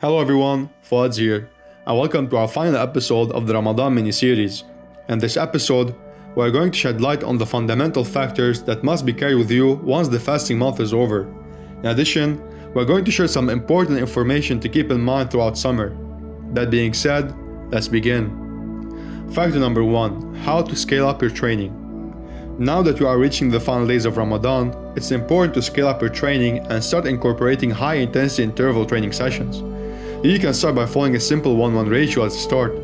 Hello everyone, Fouad here, and welcome to our final episode of the Ramadan mini-series. In this episode, we're going to shed light on the fundamental factors that must be carried with you once the fasting month is over. In addition, we're going to share some important information to keep in mind throughout summer. That being said, let's begin. Factor number one how to scale up your training. Now that we are reaching the final days of Ramadan, it's important to scale up your training and start incorporating high intensity interval training sessions. You can start by following a simple 1 1 ratio at the start,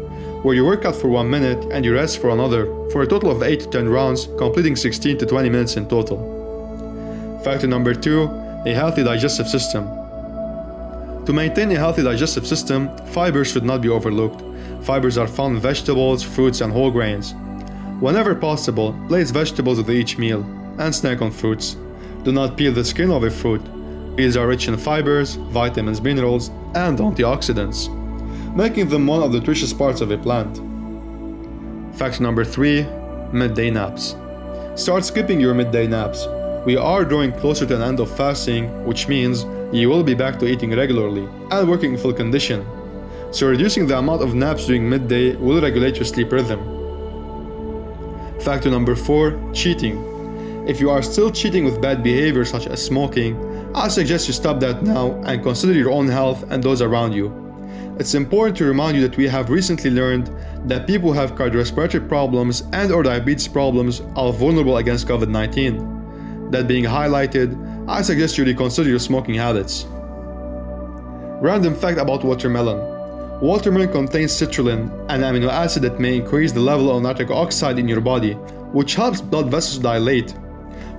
where you work out for 1 minute and you rest for another, for a total of 8 to 10 rounds, completing 16 to 20 minutes in total. Factor number 2 a healthy digestive system. To maintain a healthy digestive system, fibers should not be overlooked. Fibers are found in vegetables, fruits, and whole grains. Whenever possible, place vegetables with each meal and snack on fruits. Do not peel the skin of a fruit. These are rich in fibers, vitamins, minerals, and antioxidants, making them one of the nutritious parts of a plant. Fact number 3 Midday naps. Start skipping your midday naps. We are drawing closer to an end of fasting, which means you will be back to eating regularly and working in full condition. So, reducing the amount of naps during midday will regulate your sleep rhythm. Factor number 4 Cheating. If you are still cheating with bad behavior such as smoking, I suggest you stop that now and consider your own health and those around you. It's important to remind you that we have recently learned that people who have cardiorespiratory problems and or diabetes problems are vulnerable against COVID-19. That being highlighted, I suggest you reconsider your smoking habits. Random fact about watermelon. Watermelon contains citrulline, an amino acid that may increase the level of nitric oxide in your body, which helps blood vessels dilate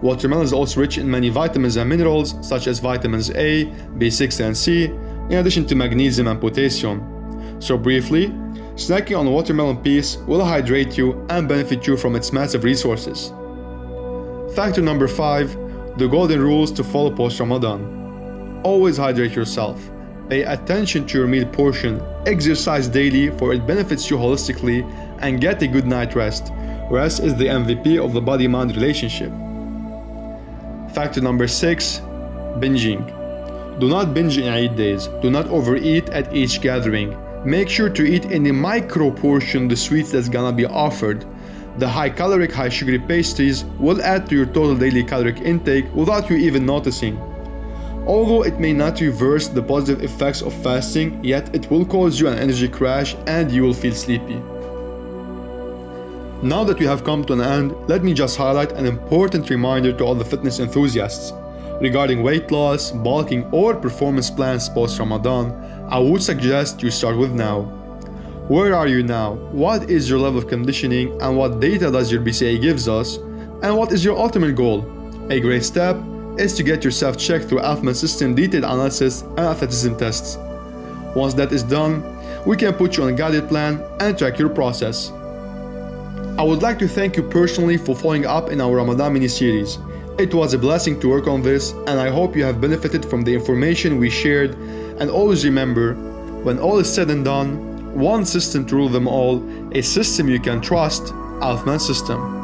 Watermelon is also rich in many vitamins and minerals such as vitamins A, B6 and C, in addition to magnesium and potassium. So briefly, snacking on a watermelon piece will hydrate you and benefit you from its massive resources. Factor number 5 The golden rules to follow post Ramadan. Always hydrate yourself. Pay attention to your meal portion, exercise daily for it benefits you holistically, and get a good night rest. Rest is the MVP of the body mind relationship. Factor number six binging. Do not binge in Eid days. Do not overeat at each gathering. Make sure to eat in micro portion the sweets that's gonna be offered. The high caloric, high sugary pastries will add to your total daily caloric intake without you even noticing. Although it may not reverse the positive effects of fasting, yet it will cause you an energy crash and you will feel sleepy. Now that we have come to an end, let me just highlight an important reminder to all the fitness enthusiasts. Regarding weight loss, bulking, or performance plans post Ramadan, I would suggest you start with now. Where are you now? What is your level of conditioning and what data does your BCA gives us? And what is your ultimate goal? A great step is to get yourself checked through Alpha System detailed analysis and athleticism tests. Once that is done, we can put you on a guided plan and track your process. I would like to thank you personally for following up in our Ramadan mini series. It was a blessing to work on this, and I hope you have benefited from the information we shared. And always remember, when all is said and done, one system to rule them all, a system you can trust, Alfman System.